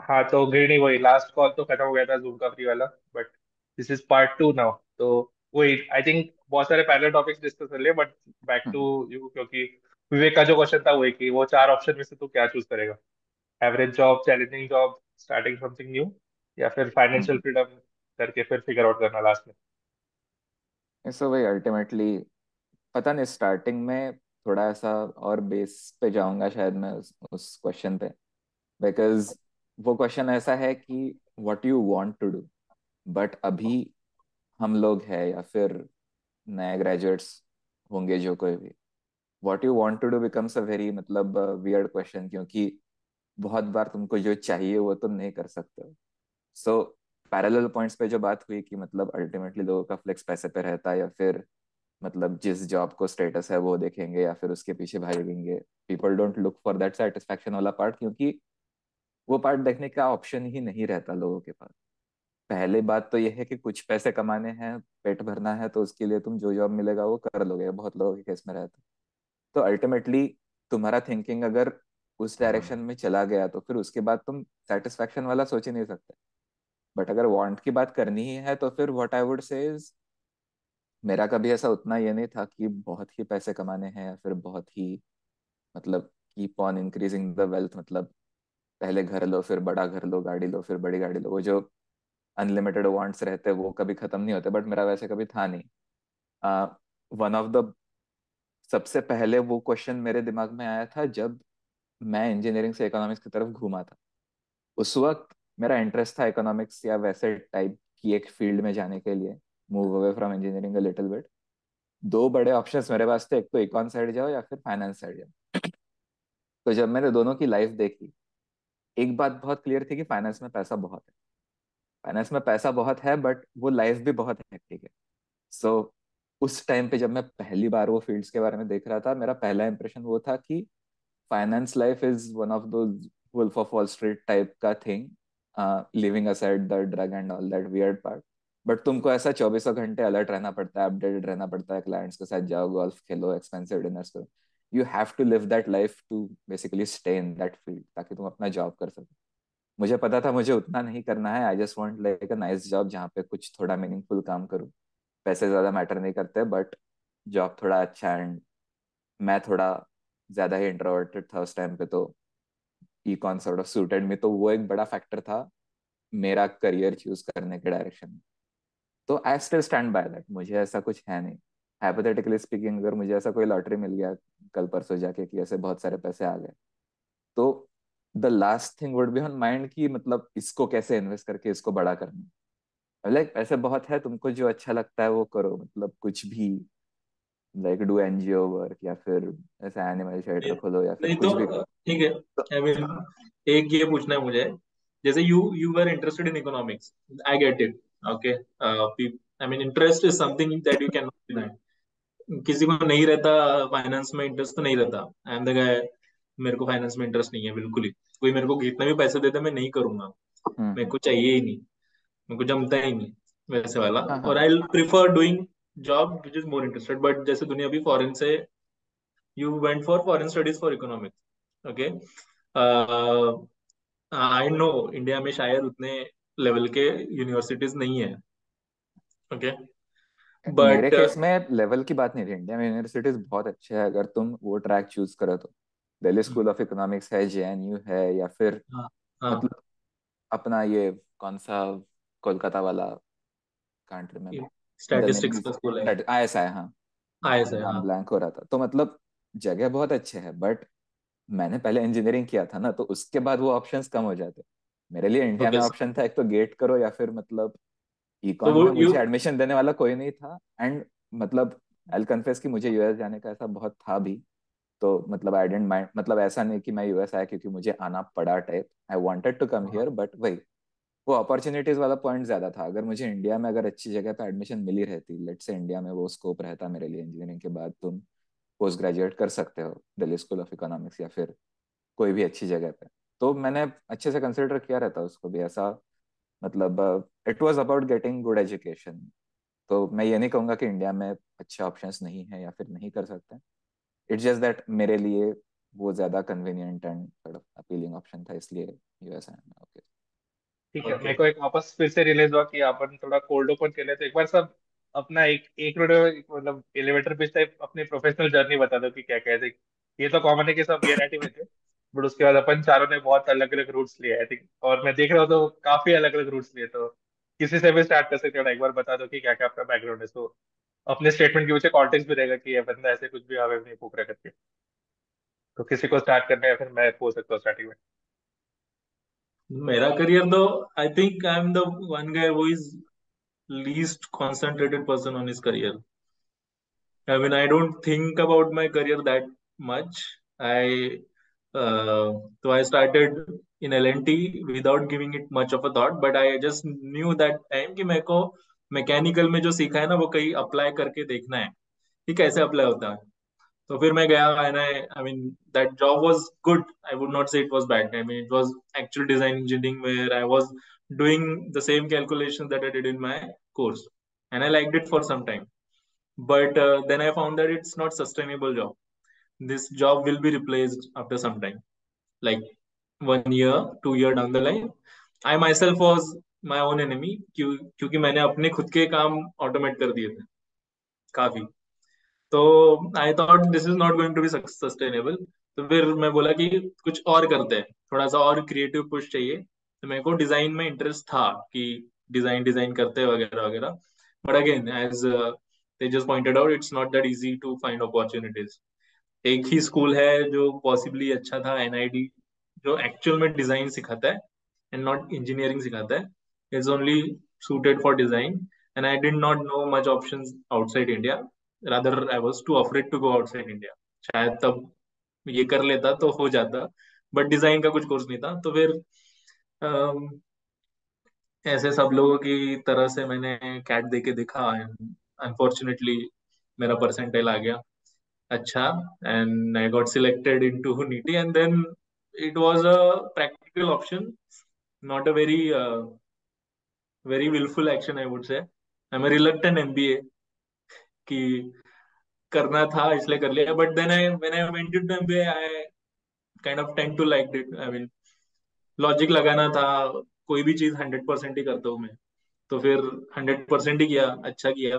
हाँ तो गिरनी वही लास्ट कॉल तो खत्म हो गया था जूम का फ्री वाला but this is part two now तो वही आई थिंक बहुत सारे पैरेलल टॉपिक्स डिस्कस कर लिए but back to hmm. You क्योंकि विवेक का जो क्वेश्चन था वही कि वो चार ऑप्शन में से तू क्या चूज़ करेगा? Average job challenging job starting something new या फिर फाइनेंशियल हम्म। फ्रीडम करके फिर फिगर आउट करना लास्ट में? सो भाई अल्टीमेटली पता नहीं स्टार्टिंग में थोड़ा ऐसा और बेस पे जाऊँगा शायद मैं उस, उस क्वेश्चन पे बिकॉज़ वो क्वेश्चन ऐसा है कि what you want to do but अभी हम लोग है या फिर नए ग्रेजुएट्स होंगे जो कोई भी what you want to do becomes a very मतलब वियर्ड क्वेश्चन क्योंकि बहुत बार तुमको जो चाहिए वो तुम नहीं कर सकते हो। सो पैरेलल पॉइंट्स पे जो बात हुई कि मतलब अल्टीमेटली लोगों का फ्लेक्स पैसे पे रहता है या फिर मतलब जिस जॉब को स्टेटस है वो देखेंगे या फिर उसके पीछे भागेंगे people don't look for that satisfaction वाला पार्ट क्योंकि वो पार्ट देखने का ऑप्शन ही नहीं रहता लोगों के पास। पहले बात तो यह है कि कुछ पैसे कमाने हैं पेट भरना है तो उसके लिए तुम जो जॉब मिलेगा वो कर लोगे बहुत लोगों के केस में रहता तो अल्टीमेटली तुम्हारा थिंकिंग अगर उस डायरेक्शन में चला गया तो फिर उसके बाद तुम सेटिस्फेक्शन वाला सोच ही नहीं सकते। बट अगर वांट की बात करनी ही है तो फिर what I would say is मेरा कभी ऐसा उतना ये नहीं था कि बहुत ही पैसे कमाने हैं या फिर बहुत ही मतलब keep on increasing the wealth मतलब पहले घर लो, फिर बड़ा घर लो, गाड़ी लो, फिर बड़ी गाड़ी लो। वो जो अनलिमिटेड वांट्स रहते वो कभी खत्म नहीं होते बट मेरा वैसे कभी था नहीं। वन ऑफ़ द सबसे पहले वो क्वेश्चन मेरे दिमाग में आया था जब मैं इंजीनियरिंग से इकोनॉमिक्स की तरफ़ घूमा था। उस वक्त मेरा इंटरेस्ट था इकोनॉमिक्स या वैसे टाइप की एक फ़ील्ड में जाने के लिए move away from engineering a little bit दो बड़े ऑप्शंस मेरे पास थे, एक तो इकॉन साइड जाओ या फिर फाइनेंस साइड जाओ। तो जब मैंने दोनों की लाइफ देखी एक बात बहुत क्लियर थी कि फाइनेंस में पैसा बहुत है। फाइनेंस में पैसा बहुत है बट वो लाइफ भी बहुत हेक्टिक है। सो so, उस टाइम पे जब मैं पहली बार वो फील्ड्स के बारे में देख रहा था मेरा पहला इंप्रेशन वो था कि finance life is one of those Wolf of Wall Street type का thing living aside the drug and all that weird part but तुमको ऐसा चौबीसों घंटे अलर्ट रहना पड़ता है अपडेटेड रहना पड़ता है क्लाइंट्स के साथ जाओ गोल्फ खेलो एक्सपेंसिव डिनर्स करो। You have to live that life to basically stay in that field ताकि तुम अपना जॉब कर सको। मुझे पता था मुझे उतना नहीं करना है। I just want like a nice job जहाँ पे कुछ थोड़ा मीनिंगफुल काम करूँ। पैसे ज़्यादा मैटर नहीं करते बट जॉब थोड़ा अच्छा एंड मैं थोड़ा ज़्यादा ही इंट्रोवर्टेड था उस टाइम पे तो ई कॉन सॉर्ट ऑफ़ सूटेड में तो वो एक बड़ा फैक्टर था मेरा करियर चूज़ करने के डायरेक्शन में। तो I still stand by that मुझे ऐसा कुछ है नहीं। हाइपोथेटिकली स्पीकिंग अगर मुझे ऐसा कोई लॉटरी मिल गया कल परसों जाके कि ऐसे बहुत सारे पैसे आ गए तो the last thing would be on mind कि मतलब इसको कैसे इन्वेस्ट करके इसको बड़ा करना। लाइक पैसे बहुत है तुमको जो अच्छा लगता है वो करो मतलब कुछ भी। लाइक डू एनजीओ वर्क या फिर ऐसा एनिमल शेल्टर खोलो या फिर नहीं कुछ भी। तो ठीक है तो आई मीन एक ये पूछना है मुझे जैसे you you were interested in economics I get it okay I mean interest is something that you can not deny किसी को नहीं रहता फाइनेंस में इंटरेस्ट तो नहीं रहता। आई एम द गाय मेरे को फाइनेंस में इंटरेस्ट नहीं है बिल्कुल ही। कोई मेरे को कितने भी पैसे देते मैं नहीं करूँगा। हम्म। मेरे को चाहिए ही नहीं। मेरे को जमता ही नहीं वैसे वाला। हाँ और हाँ I prefer doing job which is more interested but जैसे दुनिया अभी फॉरेन से you went for foreign studies for economics okay I know India में शायद उतने लेवल के यूनिवर्सिटीज नहीं है ओके मेरे बट केस में लेवल की बात नहीं थी इंडिया में यूनिवर्सिटीज बहुत अच्छे है अगर तुम वो ट्रैक चूज़ करो तो। दिल्ली स्कूल ऑफ़ इकोनॉमिक्स है जेएनयू है या फिर हाँ हाँ। मतलब अपना ये कौन सा कोलकाता वाला कांट द स्टैटिस्टिक्स का स्कूल है। नेम आई एस आई हाँ। आई एस नाम हाँ। ब्लैंक हो रहा था। तो मतलब जगह बहुत अच्छे है बट मैंने पहले इंजीनियरिंग किया था ना तो उसके बाद वो ऑप्शंस कम हो जाते। मेरे लिए इंडिया में ऑप्शन था एक तो गेट करो या फिर मतलब तो इकॉन वो में मुझे एडमिशन देने वाला कोई नहीं था। एंड मतलब आई कन्फेस कि मुझे यूएस जाने का ऐसा बहुत था भी। तो मतलब आई डेंट माइंड मतलब ऐसा नहीं कि मैं यूएस आया क्योंकि मुझे आना पड़ा type I wanted to come here but वही। वो अपॉर्चुनिटीज़ वाला पॉइंट ज़्यादा था। अगर मुझे इंडिया में अगर अच्छी जगह पे एडमिशन मिली रहती लेट से इंडिया में वो स्कोप रहता मेरे लिए इंजीनियरिंग के बाद तुम पोस्ट ग्रेजुएट कर सकते हो दिल्ली स्कूल ऑफ़ इकोनॉमिक्स या फिर कोई भी अच्छी जगह पे। तो मैंने अच्छे से कंसिडर किया रहता उसको भी। ऐसा मतलब it was about getting good education तो मैं ये नहीं कहूँगा कि इंडिया में अच्छे ऑप्शंस नहीं है या फिर नहीं कर सकते इट्स जस्ट दैट मेरे लिए वो ज़्यादा कन्वीनियंट एंड अपीलिंग ऑप्शन था इसलिए यूएस ओके ठीक है मेरे को एक वापस फिर से रियलाइज़ हुआ कि अपन थोड़ा कोल्ड ओपन कर ले तो एक बार सब अपना एक एक मिनट मतलब एलिवेटर पिच टाइप अपनी प्रोफेशनल जर्नी बता दो कि क्या क्या है। ये तो कॉमन है कि सब वीआरआईटी में थे बट उसके बाद अपन चारों ने बहुत अलग अलग रूट्स लिए आई थिंक और मैं देख रहा हूँ तो काफ़ी अलग अलग रूट्स लिए तो किसी से भी स्टार्ट कर सकते हो एक बार बता दो कि क्या क्या आपका बैकग्राउंड है तो अपने स्टेटमेंट के पीछे कॉन्टेक्स्ट भी रहेगा कि ये बंदा ऐसे कुछ भी हवा नहीं फूक रहा करके। तो किसी को स्टार्ट करना है फिर मैं पूछ सकता हूँ स्टार्टिंग में। मेरा करियर तो I think I am the one guy वो is least concentrated person on his career. I mean, I don't think about my career that much. I uh, so I started in L&T without giving it much of a thought, but I just knew that time कि मेरे को mechanical में जो सीखा है ना वो कहीं अप्लाई करके देखना है कि कैसे अप्लाई होता है तो फिर मैं गया and I I mean that job was good I would not say it was bad I mean it was actual design engineering where I was doing the same calculations that I did in my course and I liked it for some time but uh, then i found that it's not sustainable job this job will be replaced after some time like one year two year down the line i myself was my own enemy क्यों क्योंकि मैंने अपने खुद के काम automate कर दिए थे काफ़ी तो I thought this is not going to be sustainable तो फिर मैं बोला कि कुछ और करते हैं थोड़ा सा और क्रिएटिव पुश चाहिए तो मेरे को डिज़ाइन में इंटरेस्ट था कि डिज़ाइन डिज़ाइन करते वगैरह वगैरह but again as they just pointed out it's not that easy to find opportunities एक ही स्कूल है जो पॉसिबली अच्छा था एनआईडी जो एक्चुअल में डिज़ाइन सिखाता है एंड नॉट इंजीनियरिंग सिखाता है it's only suited for design and I did not know much options outside India. Rather, I was too afraid to go outside India. शायद तब ये कर लेता तो हो जाता बट डिज़ाइन का कुछ कोर्स नहीं था तो फिर ऐसे सब लोगों की तरह से मैंने कैट दे के देखा अनफॉर्चुनेटली मेरा परसेंटाइल आ गया अच्छा and I got selected into NITIE and then it was a practical option not a very uh, very willful action i would say. I'm a reluctant mba कि करना था इसलिए कर लिया but then I when I went to MBA I kind of tend to like it I mean logic लगाना था कोई भी चीज़ हंड्रेड परसेंट ही करता हूँ मैं तो फिर हंड्रेड परसेंट ही किया अच्छा किया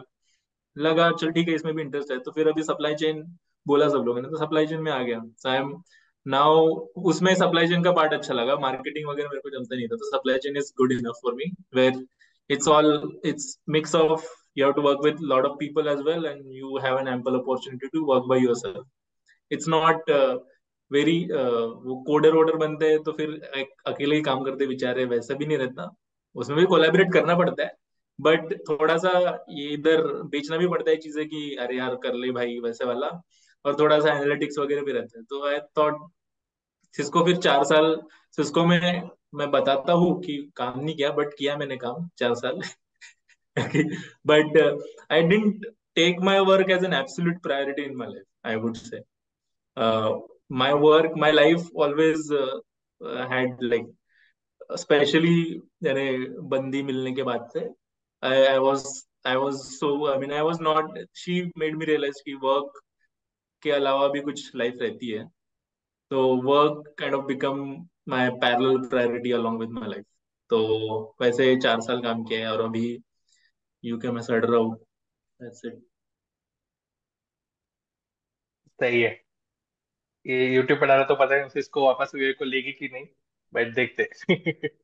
लगा चल ठीक है इसमें भी इंटरेस्ट है। तो फिर अभी सप्लाई चेन बोला सब लोगों ने तो सप्लाई चेन में आ गया। सो आई एम नाउ उसमें सप्लाई चेन का पार्ट अच्छा लगा। मार्केटिंग वगैरह मेरे को जमता नहीं था तो supply chain is good enough for me where it's all it's mix of you have to work with a lot of people as well and you have an ample opportunity to work by yourself. It's not uh, uh, वो coder वोडर बनते हैं तो फिर अकेले ही काम करते बेचारे वैसा भी नहीं रहता। उसमें भी कोलैबोरेट करना पड़ता है। बट थोड़ा सा ये इधर बेचना भी पड़ता है चीज़ें कि अरे यार कर ले भाई वैसे वाला। और थोड़ा सा एनालिटिक्स वगैरह भी रहता है। तो आई थॉट सिस्को फिर चार साल सिस्को में मैं बताता हूँ कि काम नहीं किया बट किया मैंने काम चार साल। But I didn't take my work as an absolute priority in my life I would say my work my life always had like especially यानी बंदी मिलने के बाद से I, I was I was so I mean I was not she made me realize कि work के अलावा भी कुछ लाइफ रहती है। तो work kind of become my parallel priority along with my life तो वैसे चार साल काम किया है और अभी यूके में सड़ रहा हूँ। दैट्स इट सही है। ये यूट्यूब पर डाला तो पता है इसको वापस वीडियो को लेगी कि नहीं बट देखते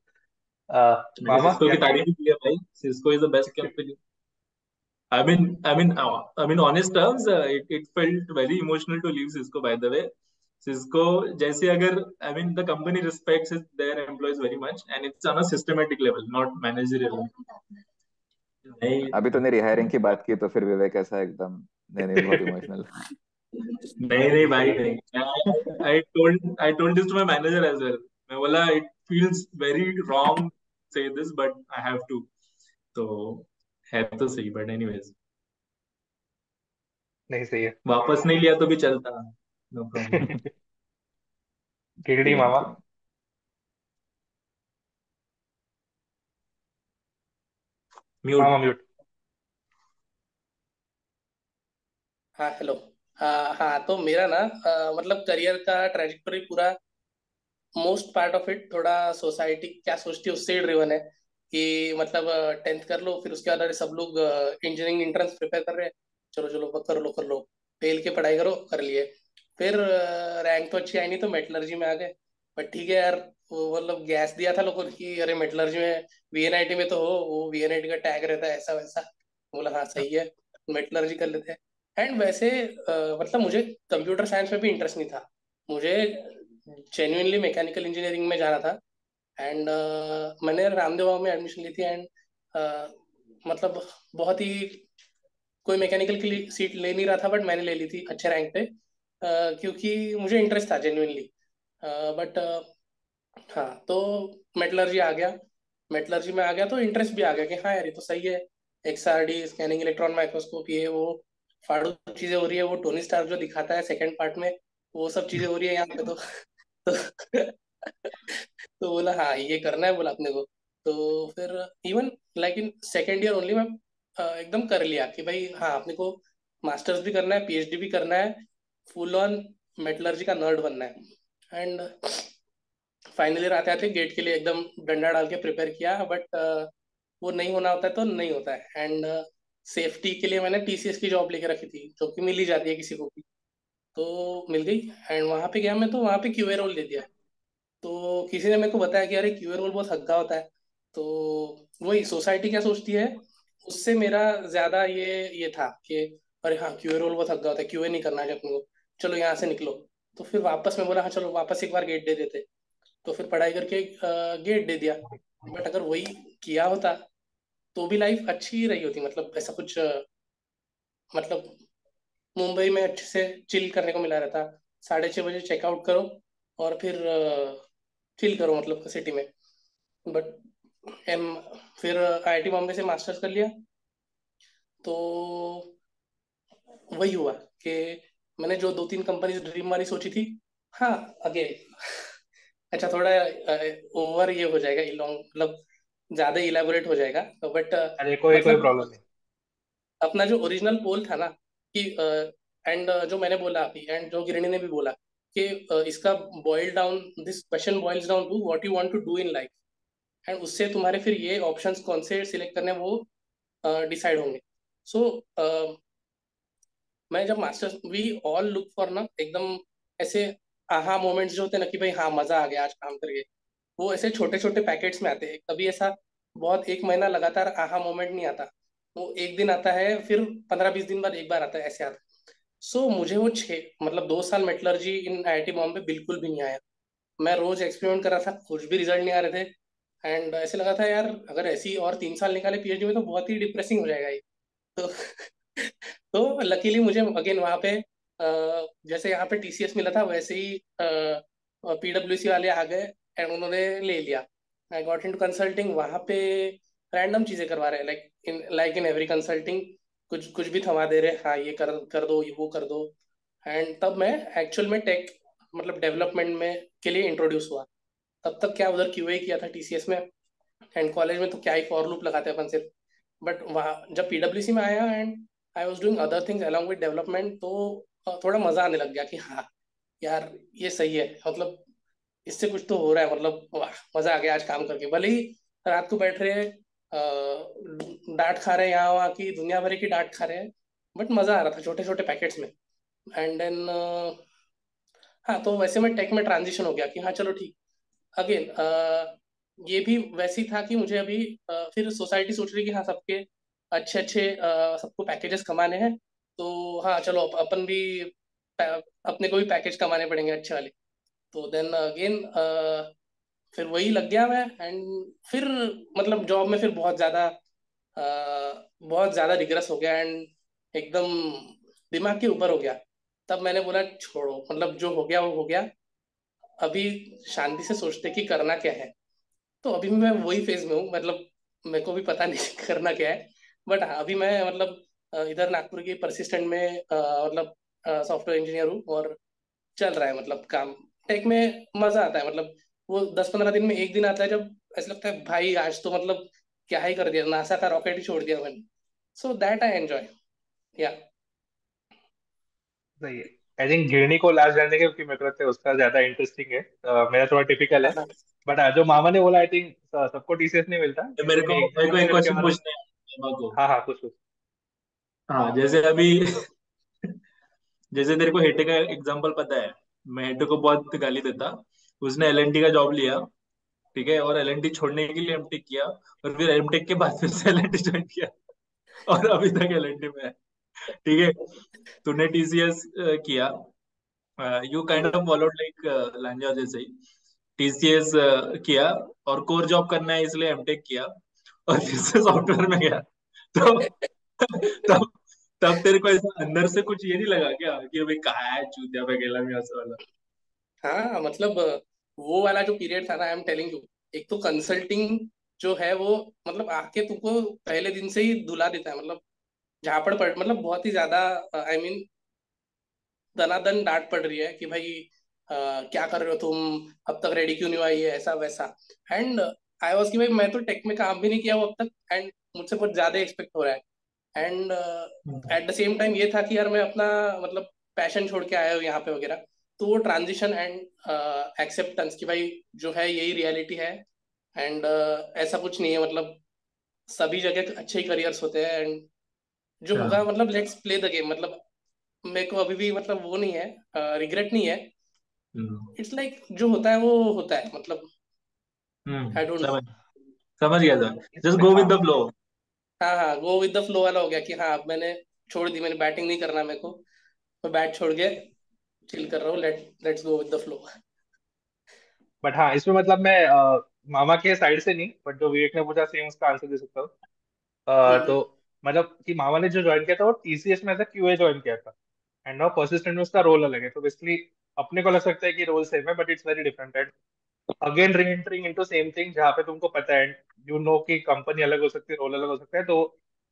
मामा की तारीफ़ की है भाई Cisco is the best company I mean, I mean, uh, I mean, honest terms, uh, it, it felt very emotional to leave Cisco. By the way, Cisco, जैसे अगर I mean, the company respects their employees very much, and it's on a systematic level, not managerial. नहीं अभी तूने रिहायरिंग की बात की तो फिर विवेक ऐसा एकदम नहीं नहीं बहुत इमोशनल नहीं नहीं भाई नहीं I told I told this to my manager as well मैं बोला it feels very wrong say this but I have to तो है तो सही बट एनीवेज नहीं सही है। वापस नहीं लिया तो भी चलता। नो प्रॉब्लम गिगड़ी मामा। म्यूट मामा म्यूट हाँ हेलो हाँ हाँ तो मेरा ना आ, मतलब करियर का ट्रेजेक्टरी पूरा मोस्ट पार्ट ऑफ़ इट थोड़ा सोसाइटी क्या सोचती है, उससे ड्रिवन है कि मतलब टेंथ कर लो, फिर उसके बाद अरे सब लोग इंजीनियरिंग एंट्रेंस प्रिपेयर कर रहे हैं। चलो चलो कर लो कर लो। फेल के पढ़ाई करो, कर लिए। फिर रैंक तो अच्छी आई नहीं तो मेटलर्जी में आ गए। बट ठीक है यार मतलब गैस दिया था लोगों कि अरे मेटलर्जी में वीएनआईटी में तो हो, वो वीएनआईटी का टैग रहता है, ऐसा वैसा। बोला हाँ सही है मेटलर्जी कर लेते हैं। एंड वैसे मतलब मुझे कंप्यूटर साइंस में भी इंटरेस्ट नहीं था। मुझे जेन्युइनली मैकेनिकल इंजीनियरिंग में जाना था। एंड uh, मैंने रामदेव में एडमिशन ली थी एंड uh, मतलब बहुत ही कोई मैकेनिकल की सीट ले नहीं रहा था बट मैंने ले ली थी अच्छे रैंक पे। Uh, क्योंकि मुझे इंटरेस्ट था जेन्युइनली बट हाँ तो मेटलर्जी आ गया। मेटलर्जी में आ गया तो इंटरेस्ट भी आ गया कि हाँ यार ये तो सही है। X R D scanning electron microscope ये वो फाड़ू चीज़ें हो रही है वो टोनी स्टार जो दिखाता है सेकंड पार्ट में वो सब चीज़ें हो रही है यहाँ पे तो। तो, बोला हाँ ये करना है बोला अपने को। तो फिर even like in second year only मैं एकदम कर लिया कि भाई हाँ अपने को मास्टर्स भी करना है पीएचडी भी करना है फुल ऑन मेटलर्जी का नर्ड बनना है। एंड फाइनली आते आते गेट के लिए एकदम डंडा डाल के प्रिपेयर किया बट वो नहीं होना होता है तो नहीं होता है। एंड सेफ्टी के लिए मैंने टीसीएस की जॉब लेके रखी थी जो कि मिल ही जाती है किसी को भी। तो मिल गई। एंड वहाँ पे गया मैं तो वहाँ पे क्यूए रोल दे दिया। तो किसी ने मेरे को बताया कि अरे क्यूए रोल बहुत हग्गा होता है। तो वही सोसाइटी क्या सोचती है? उससे मेरा ज़्यादा ये ये था कि अरे हाँ क्यूए रोल बहुत हग्गा होता है। क्यूए नहीं करना है अपने को। चलो यहाँ से निकलो। तो फिर वापस में बोला हाँ चलो वापस एक बार गेट दे देते। तो फिर पढ़ाई करके गेट दे दिया। बट अगर वही किया होता तो भी लाइफ अच्छी ही रही होती। मतलब ऐसा कुछ मतलब मुंबई में अच्छे से चिल करने को मिला रहता। साढ़े छः बजे चेकआउट करो और फिर चिल करो मतलब सिटी में। बट एम फिर आईआईटी बॉम्बे से मास्टर्स कर लिया। तो वही हुआ कि मैंने जो दो तीन कंपनी ड्रीम वाली सोची थी हाँ अगेन अच्छा थोड़ा ओवर ये हो जाएगा लॉन्ग मतलब ज़्यादा इलेबोरेट हो जाएगा। बट अरे कोई कोई प्रॉब्लम मतलब नहीं। अपना जो ओरिजिनल पोल था ना कि एंड जो मैंने बोला अभी एंड जो गिरणी ने भी बोला कि इसका boil down this question boils down to what you want to do in life and उससे तुम्हारे फिर ये ऑप्शंस कौन से सिलेक्ट करने वो डिसाइड होंगे. सो मैं जब masters we all look for ना एकदम ऐसे आहा मोमेंट्स जो होते हैं ना कि भाई हाँ मज़ा आ गया आज काम करके, वो ऐसे छोटे छोटे पैकेट्स में आते हैं। कभी ऐसा बहुत एक महीना लगातार आहा मोमेंट नहीं आता। वो एक दिन आता है फिर पंद्रह बीस दिन बाद एक बार आता है ऐसे आता है सो so, मुझे वो छः मतलब दो साल मेटलर्जी इन आई आई बॉम्बे बिल्कुल भी नहीं आया। मैं रोज एक्सपेरिमेंट कर रहा था कुछ भी रिज़ल्ट नहीं आ रहे थे। एंड ऐसे लगा था यार अगर ऐसी और तीन साल निकाले पीएचडी में तो बहुत ही डिप्रेसिंग हो जाएगा ये। तो तो लकीली मुझे अगेन वहाँ पे जैसे यहाँ पे टीसीएस मिला था वैसे ही पीडब्ल्यूसी वाले आ गए एंड उन्होंने ले लिया। I got into consulting वहाँ पे रैंडम चीज़ें करवा रहे हैं like in like in every consulting कुछ कुछ भी थमा दे रहे हाँ ये कर कर दो, ये वो कर दो। एंड तब मैं एक्चुअल में टेक मतलब डेवलपमेंट में के लिए इंट्रोड्यूस हुआ। तब तक क्या उधर क्यू किया था टीसीएस में? एंड कॉलेज में तो क्या ही फॉर लूप लगाते अपन सिर्फ़। बट वहाँ, जब पीडब्ल्यूसी में आया and I was doing other things along with development तो थोड़ा मज़ा आने लग गया कि हाँ यार, ये सही है। मतलब इससे कुछ तो हो रहा है मतलब वाह, मज़ा आ गया आज काम करके। भले ही रात को बैठ रहे डांट खा रहे हैं यहाँ वहाँ की दुनिया भर की डांट खा रहे हैं बट मज़ा आ रहा था छोटे छोटे पैकेट्स में एंड देन हाँ तो वैसे में टेक में ट्रांजिशन हो गया कि हाँ चलो ठीक। अगेन ये भी वैसे ही था कि मुझे अभी uh, फिर सोसाइटी सोच रही कि हाँ सबके अच्छे अच्छे सबको पैकेजेस कमाने हैं। तो हाँ चलो अपन भी अपने को भी पैकेज कमाने पड़ेंगे अच्छे वाले। तो देन अगेन फिर वही लग गया मैं एंड फिर मतलब जॉब में फिर बहुत ज़्यादा बहुत ज़्यादा रिग्रेस हो गया एंड एकदम दिमाग के ऊपर हो गया। तब मैंने बोला, छोड़ो मतलब जो हो गया, वो हो गया। अभी शांति से सोचते कि करना क्या है? तो अभी मैं वही फ़ेज़ में हूँ मतलब मेरे को भी पता नहीं करना क्या है। बट हाँ अभी मैं मतलब इधर नागपुर के परसिस्टेंट में मतलब सॉफ्टवेयर इंजीनियर हूँ और चल रहा है मतलब काम। टेक में मज़ा आता है मतलब वो दस पंद्रह दिन में एक दिन आता है जब ऐसा लगता है भाई आज तो मतलब क्या ही कर दिया नासा का रॉकेट ही छोड़ दिया मैंने। सो दैट आई एंजॉय या सही है। आई थिंक गिरनी को लास्ट जानने के क्योंकि मेरे को लगता है उसका ज़्यादा इंटरेस्टिंग है। uh, मेरा थोड़ा टिपिकल है। बट जो मामा ने बोला आई थिंक सबको टीसीएस नहीं मिलता। मेरे को मेरे को एक क्वेश्चन पूछना है हाँ हाँ कुछ कुछ हाँ जैसे अभी जैसे तेरे को हेटे का एग्जांपल पता है। मैं हेटे को बहुत गाली देता। उसने एल का जॉब लिया, ठीक है? और एल छोड़ने के लिए एमटेक किया, और फिर एमटेक के बाद फिर से एल ज्वाइन किया, और अभी तक एल में है, ठीक है? तूने टीसीएस किया। You kind of followed like Lanja जैसे ही। टीसीएस किया, और कोर जॉब करना है इसलिए एमटेक किया, और फिर से सॉफ्टवेयर में गया। तो तब तब तेरे को ऐसा अंदर से कुछ ये नहीं लगा क्या, कि भाई कहा है चूतिया गेला में, ऐसा वाला। हाँ मतलब वो वाला जो पीरियड था ना आई एम टेलिंग यू एक तो कंसल्टिंग जो है वो मतलब आके तुमको पहले दिन से ही दुला देता है मतलब झापड़ पड़ मतलब बहुत ही ज़्यादा आई मीन दनादन डांट पड़ रही है कि भाई आ, क्या कर रहे हो तुम? अब तक रेडी क्यों नहीं आई है ऐसा वैसा। एंड आई वॉज़ की भाई मैं तो टेक में काम भी नहीं किया वो अब तक एंड मुझसे बहुत ज़्यादा एक्सपेक्ट हो रहा है। And at the same time ये था कि यार मैं अपना मतलब पैशन छोड़ के आया हूँ यहाँ पे वगैरह। तो वो ट्रांजिशन एंड एक्सेप्टेंस की भाई जो है यही रियलिटी है। एंड uh, ऐसा कुछ नहीं है मतलब सभी जगह अच्छे ही करियर्स होते हैं एंड जो हाँ। होगा मतलब लेट्स प्ले द गेम मतलब मेरे को अभी भी मतलब वो नहीं है रिग्रेट uh, नहीं है। It's hmm. लाइक like, जो होता है वो होता है मतलब आई डोंट समझ समझ गया था just go with the flow हाँ हाँ गो विद द फ्लो वाला हो गया कि हाँ अब मैंने छोड़ दी मैंने बैटिंग नहीं करना मेरे को। मैं बैट छोड़ के चिल कर रहा हूँ let let's go with the flow but हाँ इसमें मतलब मैं आ, मामा के साइड से नहीं बट जो विवेक ने पूछा सेम उसका आंसर दे सकता हूँ। हम्म। तो मतलब कि मामा ने जो ज्वाइन किया था वो टीसीएस में एज क्यूए ज्वाइन किया था। एंड नाउ परसिस्टेंट में उसका रोल अलग है। तो बेसिकली अपने को लग सकता है कि रोल सेम है but it's very different and again reentering into same thing जहाँ पे तुमको पता है यू नो कि कंपनी अलग हो सकती है रोल अलग हो सकता है तो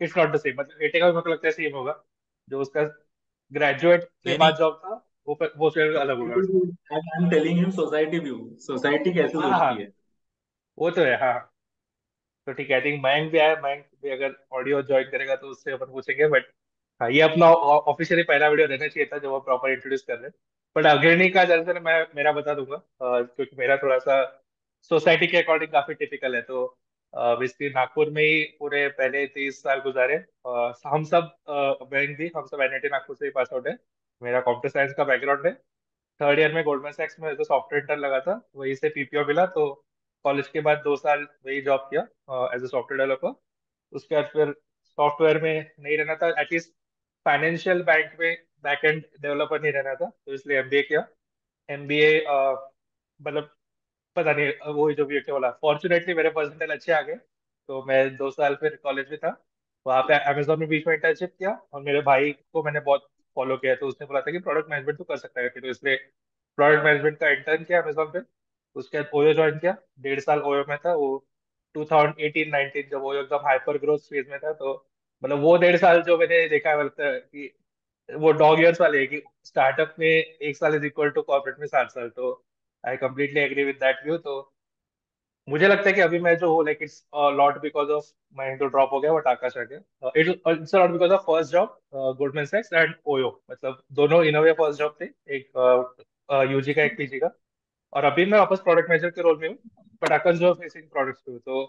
इट्स नॉट द सेम मतलब एटे का भी मेरे लगता है सेम होगा। जो उसका ग्रेजुएट के बाद जॉब था वो वो फिर अलग होगा। I am telling him society view society कैसे हाँ, हाँ। सोचती है? वो तो है हाँ तो ठीक है आई थिंक मयंक भी आया मयंक भी अगर ऑडियो ज्वाइन करेगा तो उससे अपन पूछेंगे बट हाँ ये अपना ऑफिशियली पहला वीडियो रहना चाहिए था जो वो प्रॉपर इंट्रोड्यूस कर रहे हैं। बट अग्रणी का जैसे मैं मेरा बता दूँगा क्योंकि मेरा थोड़ा सा सोसाइटी के अकॉर्डिंग काफ़ी टिपिकल है तो बेसिकली नागपुर में ही पूरे पहले तीस साल गुजारे। हम सब बैंक भी हम सब एनआईटी नागपुर से ही पास आउट है। मेरा कंप्यूटर साइंस का बैकग्राउंड है। थर्ड ईयर में गोल्डमैन सैक्स में तो सॉफ्टवेयर इंटर लगा था, वहीं से पीपीओ मिला तो कॉलेज के बाद दो साल वही जॉब किया एज अ सॉफ्टवेयर डेवलपर उसके बाद फिर सॉफ्टवेयर में नहीं रहना था एटलीस्ट फाइनेंशियल बैंक में बैक एंड डेवलपर नहीं रहना था तो इसलिए एमबीए किया। एमबीए मतलब पता नहीं वो जो भी बोला फॉर्चुनेटली मेरे परसेंटेज अच्छे आ गए तो मैं दो साल फिर कॉलेज में था। वहाँ पे अमेजोन में बीच में इंटर्नशिप किया और मेरे भाई को मैंने बहुत फॉलो किया तो उसने बोला था कि प्रोडक्ट मैनेजमेंट तो कर सकता है। तो इसलिए प्रोडक्ट मैनेजमेंट का इंटर्न किया अमेजोन पे। उसके बाद ओयो ज्वाइन किया। डेढ़ साल ओयो में था वो। 2018-19 जब ओयो एकदम हाइपर ग्रोथ फ़ेज़ में था तो मतलब वो डेढ़ साल जो मैंने देखा है है कि वो डॉग ईयर्स वाले है कि स्टार्टअप में एक साल इज़ इक्वल टू कॉर्पोरेट में सात साल। तो I completely agree with that view तो मुझे लगता है कि अभी मैं जो हूँ like it's lot because of मैं तो ड्रॉप हो गया बट आकाश आ गया। It's because of first job Goldman सैक्स and OYO मतलब दोनों इन वे फ़र्स्ट जॉब थे एक यूजी uh, uh, का एक पीजी का। और अभी मैं वापस प्रोडक्ट मैनेजर के रोल में हूँ बट आकाश जो फेसिंग प्रोडक्ट्स पे तो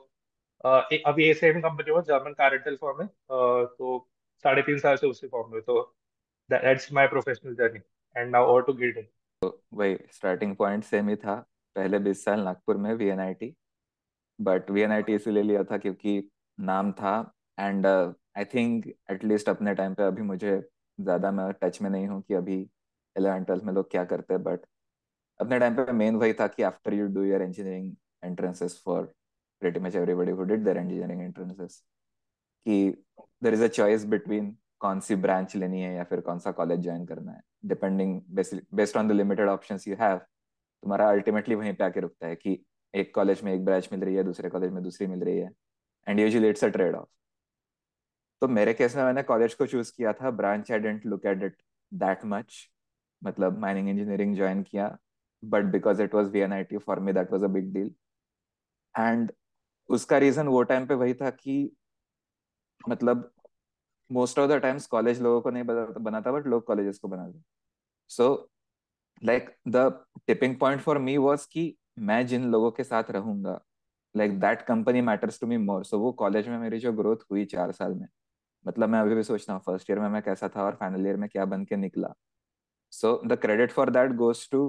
uh, अभी ए सेम कंपनी हो जर्मन कार रेंटल फॉर्म है। Uh, तो साढ़े तीन साल से उसी फॉर्म में तो that's my professional journey and now over to गिल्डन तो वही स्टार्टिंग पॉइंट सेम ही था। पहले बीस साल नागपुर में V N I T but V N I T इसीलिए लिया था क्योंकि नाम था and I think at least अपने टाइम पे अभी मुझे ज़्यादा मैं टच में नहीं हूँ कि अभी इलेवन ट्वेल्थ में लोग क्या करते हैं बट अपने टाइम पे मेन वही था कि after you do your engineering entrances for pretty much everybody who did their engineering entrances कि there is a choice between कौन सी ब्रांच लेनी है या फिर कौन सा कॉलेज ज्वाइन करना है depending based on the limited options you have तुम्हारा अल्टीमेटली वहीं पे आके रुकता है कि एक कॉलेज में एक ब्रांच मिल रही है, दूसरे कॉलेज में दूसरी मिल रही है and usually it's a trade off तो मेरे केस में मैंने कॉलेज को चूज़ किया था branch I didn't look at it that much मतलब माइनिंग इंजीनियरिंग ज्वाइन किया but because it was V N I T for me that was a big deal and उसका रीजन वो time पे वही था कि मतलब most of the times college लोगों को नहीं बनाता बट लोग कॉलेजेस को बनाते. So like the tipping point for me was कि मैं जिन लोगों के साथ रहूँगा like that company matters to me more so वो कॉलेज में मेरी जो ग्रोथ हुई चार साल में मतलब मैं अभी भी सोचता हूँ फ़र्स्ट ईयर में मैं कैसा था और फाइनल ईयर में क्या बन के निकला। So the credit for that goes to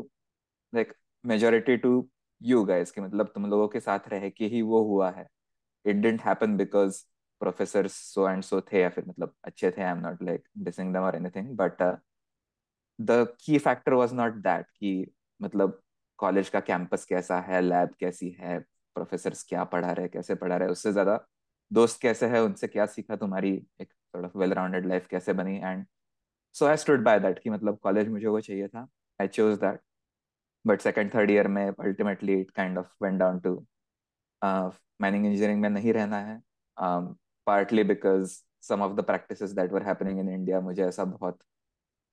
like majority to you guys कि मतलब तुम लोगों के साथ रह के ही वो हुआ है। It didn't happen because professor so and so थे या फिर मतलब अच्छे थे I am not like dissing them और anything but the key factor was not that कि मतलब कॉलेज का कैंपस कैसा है लैब कैसी है प्रोफेसर क्या पढ़ा रहे कैसे पढ़ा रहे उससे ज़्यादा दोस्त कैसे है उनसे क्या सीखा तुम्हारी एक ऑफ़ वेल राउंडेड लाइफ कैसे बनी and so I stood by that कि मतलब कॉलेज मुझे वो चाहिए था I chose that but second third year में ultimately it kind of went down to mining engineering में नहीं रहना है partly because some of the practice that were happening in India मुझे ऐसा बहुत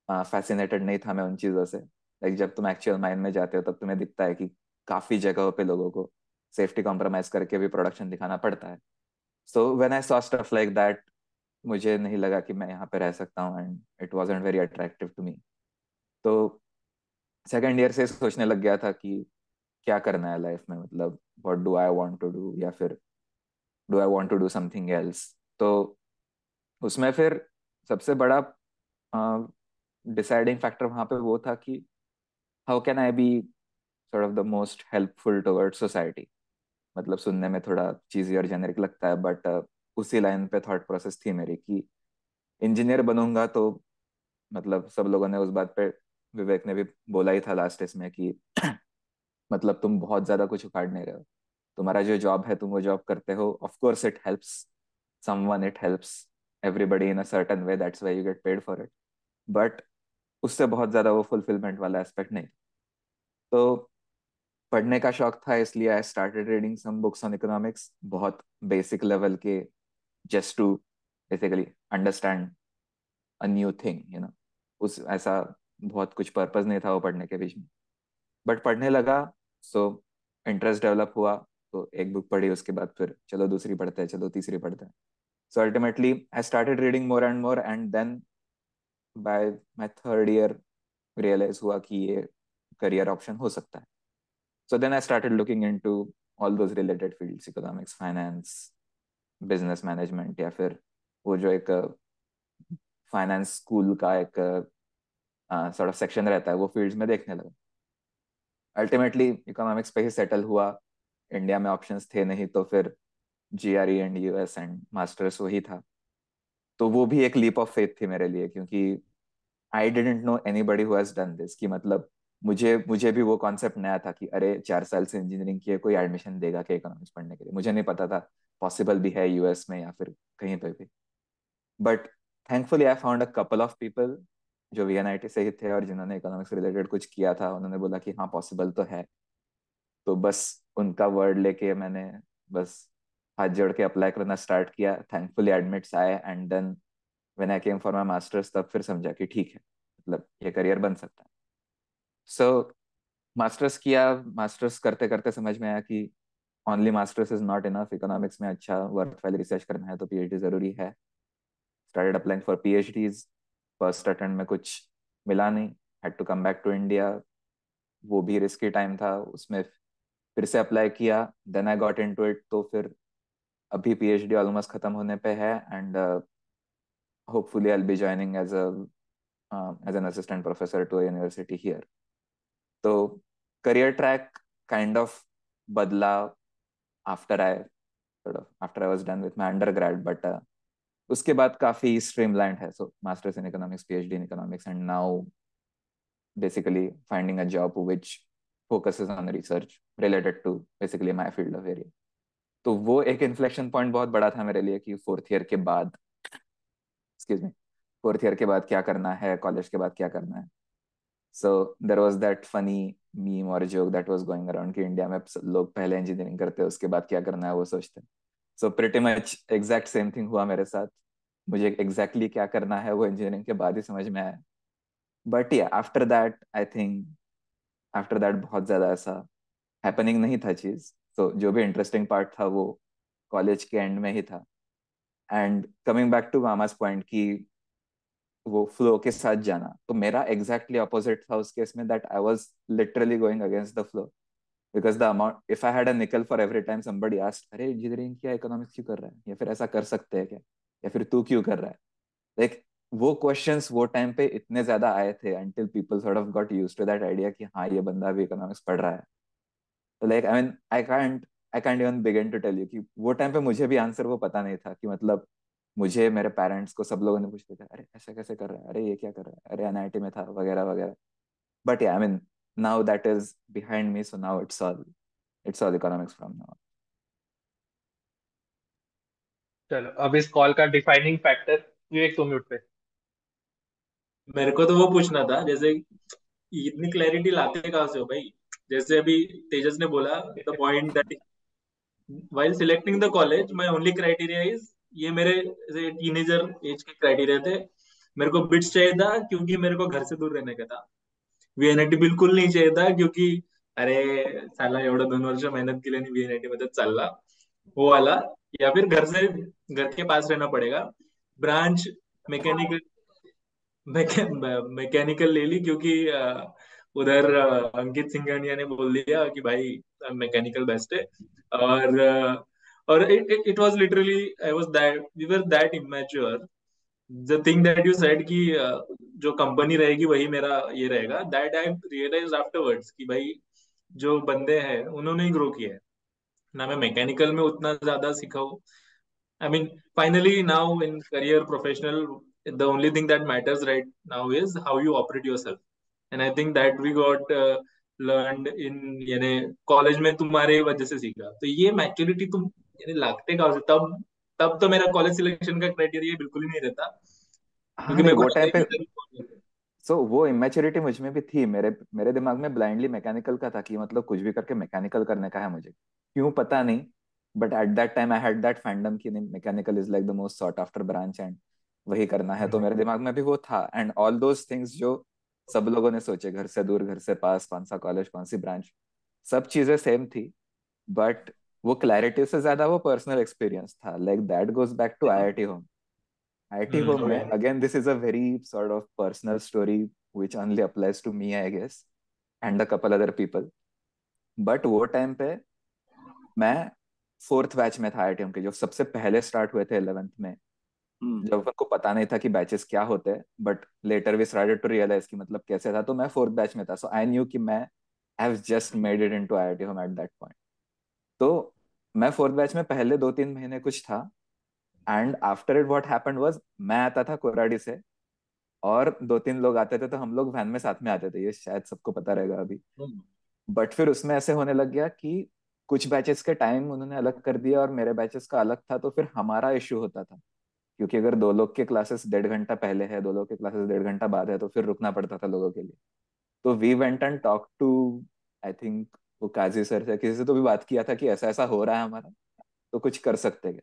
फैसिनेटेड uh, नहीं था मैं उन चीज़ों से. लाइक जब तुम एक्चुअल माइंड में जाते हो, तब तुम्हें दिखता है कि काफ़ी जगहों पे लोगों को सेफ्टी कॉम्प्रोमाइज करके भी प्रोडक्शन दिखाना पड़ता है। So when I saw stuff like that मुझे नहीं लगा कि मैं यहाँ पे रह सकता हूँ and it was very attractive to me तो सेकेंड ईयर से सोचने लग गया था कि क्या करना है लाइफ में? मतलब what do I want to do या फिर do I want to do something else तो उसमें फिर सबसे बड़ा डिसाइडिंग फैक्टर वहाँ पे वो था कि how can I be sort of the most helpful toward society मतलब सुनने में थोड़ा चीजी और जेनरिक लगता है बट uh, उसी लाइन पे थॉट प्रोसेस थी मेरी कि इंजीनियर बनूँगा तो मतलब सब लोगों ने उस बात पे विवेक ने भी बोला ही था लास्ट इसमें कि मतलब तुम बहुत ज़्यादा कुछ उखाड़ नहीं रहे हो। तुम्हारा जो जॉब है तुम वो जॉब करते हो। Of course it helps someone it helps everybody in a certain way that's why you get paid for it but उससे बहुत ज़्यादा वो फुलफिलमेंट वाला एस्पेक्ट नहीं। तो पढ़ने का शौक था, इसलिए I started reading some books on economics बहुत बेसिक लेवल के just to basically understand a new thing you know उस, ऐसा बहुत कुछ पर्पज नहीं था वो पढ़ने के बीच में। बट पढ़ने लगा सो इंटरेस्ट डेवलप हुआ तो एक बुक पढ़ी, उसके बाद फिर चलो दूसरी पढ़ते हैं, चलो तीसरी पढ़ते हैं। So ultimately I started reading more and more and then by my third year realize हुआ कि ये करियर ऑप्शन हो सकता है। So then I started looking into all those related fields, economics, finance, business management या फिर वो जो एक फाइनेंस स्कूल का एक सॉर्ट ऑफ़ सेक्शन रहता है वो फील्ड्स में देखने लगा। अल्टीमेटली इकोनॉमिक्स पे ही सेटल हुआ। इंडिया में ऑप्शंस थे नहीं तो फिर G R E and U S and masters वही था। तो वो भी एक लीप ऑफ़ फेथ थी मेरे लिए, क्योंकि I didn't know anybody has done this कि मतलब मुझे मुझे भी वो कॉन्सेप्ट नया था कि अरे, चार साल से इंजीनियरिंग किए कोई एडमिशन देगा क्या इकोनॉमिक्स पढ़ने के लिए? मुझे नहीं पता था पॉसिबल भी है यूएस में या फिर कहीं पे भी. But thankfully I found a couple of people जो वी एन आई टी से ही थे और जिन्होंने इकोनॉमिक्स रिलेटेड कुछ किया था, उन्होंने बोला कि हाँ पॉसिबल तो है. तो बस उनका वर्ड लेके मैंने बस हाथ जोड़ के अप्लाई करना स्टार्ट किया। थैंकफुली एडमिट्स आए and then when I came for my masters तब फिर समझा कि ठीक है मतलब ये करियर बन सकता है। सो मास्टर्स किया मास्टर्स करते करते समझ में आया कि only masters is not enough economics में अच्छा वर्क फ़ाइल रिसर्च करना है तो पीएचडी ज़रूरी है। Started applying for PhDs first attempt में कुछ मिला नहीं had to come back to India वो भी रिस्की टाइम था, उसमें फिर से अप्लाई किया then I got into it तो फिर अभी पीएचडी ऑलमोस्ट खत्म होने पे है and hopefully I be joining as a as an assistant professor to university here तो करियर ट्रैक काइंड ऑफ़ बदला after I after I was done with my undergrad but उसके बाद काफ़ी स्ट्रीमलाइंड है. So masters in economics PhD in economics and now basically finding a job which focuses on research related to basically my field of area. तो वो एक inflection point बहुत बड़ा था मेरे लिए कि फोर्थ ईयर के बाद एक्सक्यूज मी फोर्थ ईयर के बाद क्या करना है कॉलेज के बाद क्या करना है। So there was that funny meme और joke that was going around कि इंडिया में लोग पहले इंजीनियरिंग करते हैं, उसके बाद क्या करना है, वो सोचते हैं। So pretty much exact same thing हुआ मेरे साथ। मुझे एग्जैक्टली exactly क्या करना है, वो इंजीनियरिंग के बाद ही समझ में आया। But yeah after that I think after that बहुत ज़्यादा ऐसा हैपनिंग नहीं था चीज़। तो जो भी इंटरेस्टिंग पार्ट था वो कॉलेज के एंड में ही था. एंड कमिंग बैक टू मामास पॉइंट की वो फ्लो के साथ जाना तो मेरा एग्जैक्टली अपोजिट था उस केस में that I was literally going against the flow because the amount if I had a nickel for every time somebody asked अरे इंजीनियरिंग किया इकोनॉमिक्स क्यों कर रहा है? या फिर ऐसा कर सकते हैं क्या? या फिर तू क्यों कर रहा है? लाइक like, वो क्वेश्चंस वो टाइम पे इतने ज़्यादा आए थे until people sort of got used to that idea कि हाँ ये बंदा भी इकोनॉमिक्स पढ़ रहा है। तो like I mean I can't I can't even begin to tell you कि वो टाइम पे मुझे भी आंसर वो पता नहीं था कि मतलब मुझे मेरे पेरेंट्स को सब लोगों ने पूछते थे अरे ऐसा कैसे कर रहा है? अरे ये क्या कर रहा है? अरे एनआईटी में था वगैरह वगैरह. But I mean now that is behind me so now it's all it's all economics from now चलो अब इस कॉल का डिफाइनिंग फैक्टर विवेक तुम म्यूट पे। मेरे को तो वो पूछना था जैसे इतनी क्लैरिटी लाते कहाँ से हो भाई? जैसे अभी तेजस ने बोला the point that while selecting the college, my only criteria is ये मेरे टीनेजर एज के क्राइटेरिया थे। मेरे को बिट्स चाहिए था क्योंकि मेरे को घर से दूर रहने का था। वीएनआयटी बिल्कुल नहीं चाहिए था क्योंकि अरे साला एवढं दोन वर्ष मेहनत केली आणि वीएनआयटी मध्ये चालला। वो वाला या फिर घर से घर के पास रहना पड़ेगा। ब्रांच मैकेनिकल मैकेनिकल ले ली क्योंकि उधर अंकित सिंघानिया ने बोल दिया कि भाई मैकेनिकल बेस्ट है। और और it was literally I was that we were that immature the thing that you said कि जो कंपनी रहेगी वही मेरा ये रहेगा। दैट आई रियलाइज़ आफ्टरवर्ड्स कि भाई, जो बंदे हैं, उन्होंने ही ग्रो किया है। ना मैं मैकेनिकल में उतना ज़्यादा सिखाऊ I mean finally now in career professional the only thing that matters right now is how you operate your self i think that we got uh, learned in यानी कॉलेज में तुम्हारे वजह से सीखा। तो ये मैच्योरिटी तुम यानी लागते से? तब तब तो मेरा कॉलेज सिलेक्शन का क्राइटेरिया बिल्कुल ही नहीं रहता। क्योंकि मैं वो टाइम पे सो so, वो इमेच्योरिटी मुझमें भी थी। मेरे मेरे दिमाग में ब्लाइंडली मैकेनिकल का था कि मतलब कुछ भी करके मैकेनिकल करने का है मुझे। क्यों पता नहीं but at that time I had that fandom कि mechanical is like the most sort after branch and वही करना है। तो मेरे दिमाग में भी वो था। एंड ऑल दोज थिंग्स जो सब लोगों ने सोचे घर से दूर घर से पास कौन सा कॉलेज कौन सी ब्रांच सब चीज़ें सेम थी बट वो क्लैरिटी से ज़्यादा वो पर्सनल एक्सपीरियंस था। Like that goes back to I I T home I I T home में again this is a very sort of personal story which only applies to me I guess and a couple other people but वो time पे मैं fourth batch में था आई के जो सबसे पहले स्टार्ट हुए थे इलेवेंथ में। Hmm. जब को पता नहीं था कि बैचेस क्या होते हैं but later we started to realize कि मतलब कैसे था तो मैं फोर्थ बैच में था। सो आई न्यू कि मैं have just made it into IIT home at that point तो मैं फोर्थ बैच में पहले दो तीन महीने कुछ था and after it what happened was मैं आता था कोराडी से और दो तीन लोग आते थे तो हम लोग वैन में साथ में आते थे। ये शायद सबको पता रहेगा अभी। But hmm. फिर उसमें ऐसे होने लग गया कि कुछ बैचेस के टाइम उन्होंने अलग कर दिया और मेरे बैचेस का अलग था तो फिर हमारा इश्यू होता था। क्योंकि अगर दो लोग के क्लासेस डेढ़ घंटा पहले है, दो लोग के क्लासेस डेढ़ घंटा बाद है तो फिर रुकना पड़ता था लोगों के लिए। तो we went and talk to I think वो काजी सर से किसी से तो भी बात किया था कि ऐसा ऐसा हो रहा है हमारा तो कुछ कर सकते हैं।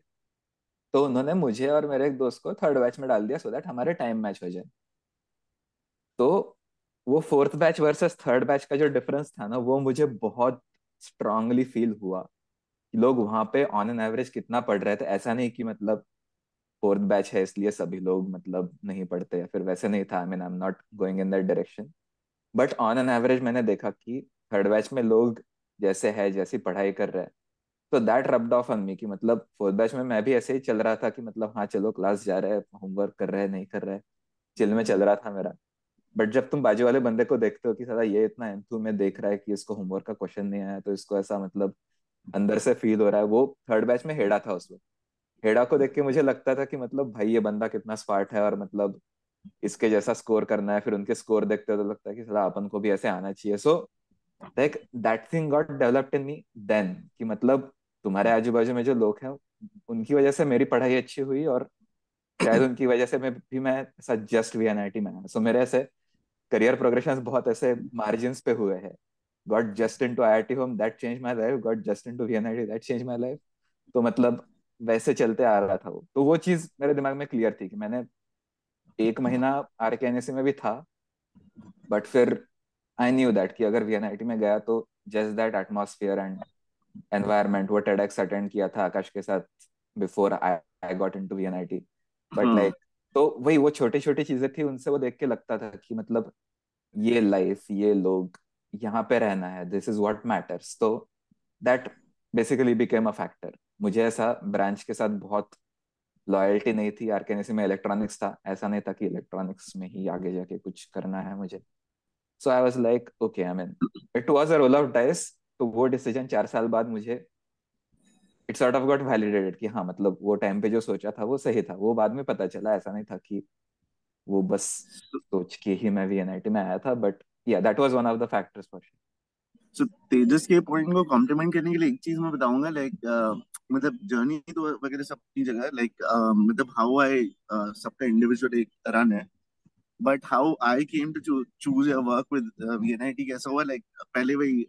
तो उन्होंने मुझे और मेरे एक दोस्त को थर्ड बैच में डाल दिया सो दैट हमारे टाइम मैच हो जाए। तो वो fourth batch versus third batch का जो डिफरेंस था ना, वो मुझे बहुत स्ट्रांगली फील हुआ लोग वहाँ पे ऑन एन एवरेज कितना पढ़ रहे थे। ऐसा नहीं कि मतलब फोर्थ बैच है, इसलिए सभी लोग मतलब नहीं पढ़ते या फिर वैसे नहीं था I mean I am not going in that direction but on an average मैंने देखा कि थर्ड बैच में लोग जैसे है, जैसी पढ़ाई कर रहे हैं। तो that rubbed off on me कि मतलब फोर्थ बैच में मैं भी ऐसे ही चल रहा था कि मतलब हाँ चलो क्लास जा रहे हैं होमवर्क कर रहे हैं, नहीं कर रहे हैं। चिल में चल रहा था मेरा। बट जब तुम बाजू वाले बंदे को देखते हो कि सारा ये इतना एंथू में देख रहा है कि इसको होमवर्क का क्वेश्चन नहीं आया तो इसको ऐसा मतलब अंदर से फील हो रहा है। वो थर्ड बैच में हेड़ा था उस वक्त। हेडा को देख के मुझे लगता था कि मतलब भाई ये बंदा कितना स्मार्ट है और मतलब इसके जैसा स्कोर करना है फिर उनके स्कोर देखते तो लगता है कि सला अपन को भी ऐसे आना चाहिए। So like that thing got developed in me then कि मतलब तुम्हारे आजू बाजू में जो लोग हैं उनकी वजह से मेरी पढ़ाई अच्छी हुई और शायद उनकी वजह से मैं भी मैं ऐसा जस्ट वी एन आई में आया। सो मेरे ऐसे करियर प्रोग्रेशन बहुत ऐसे मार्जिन पे हुए हैं। Got just in to I I T home that change my life got just in to V N I T that change my life तो मतलब वैसे चलते आ रहा था वो। तो वो चीज़ मेरे दिमाग में क्लियर थी कि मैंने एक महीना आर के एन में भी था बट फिर आई न्यू दैट कि अगर वीएनआईटी में गया तो just that atmosphere and environment वो टेडेक्स अटेंड किया था आकाश के साथ before I I got into VNIT but like तो वही वो छोटी छोटी चीज़ें थी उनसे वो देख के लगता था कि मतलब ये लाइफ ये लोग यहाँ पे रहना है दिस इज़ व्हाट मैटर्स तो that basically became a factor मुझे ऐसा ब्रांच के साथ बहुत लॉयल्टी नहीं थी। आरकेएनएसी में इलेक्ट्रॉनिक्स था। ऐसा नहीं था कि इलेक्ट्रॉनिक्स में ही आगे जाके कुछ करना है मुझे। So I was like okay I mean it was a role of dice तो वो डिसीज़न चार साल बाद मुझे it sort of got validated कि हाँ मतलब वो टाइम पे जो सोचा था, वो सही था। वो बाद में पता चला, ऐसा नहीं था कि वो बस सोच के ही मैं वीएनआईटी में आया था बट या that was one of the factors for sure so Tejas के पॉइंट को कॉम्प्लीमेंट करने के लिए एक चीज़ मैं बताऊँगा लाइक मतलब जर्नी तो वगैरह सब अपनी जगह लाइक मतलब हाउ आई सबका इंडिविजुअल एक रन है। But how I came to choose your work with VNIT कैसा हुआ लाइक पहले वही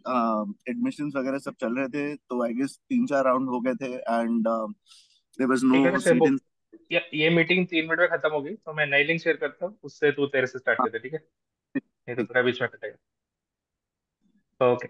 एडमिशंस वगैरह सब चल रहे थे तो आई गेस तीन चार राउंड हो गए थे and there was no seat in ये ये मीटिंग तीन मिनट में खत्म होगी तो मैं नई लिंक शेयर करता हूँ उससे तू तेरे से स्टार्ट करते ठीक है? नहीं तो तेरा बीच में कटेगा। ओके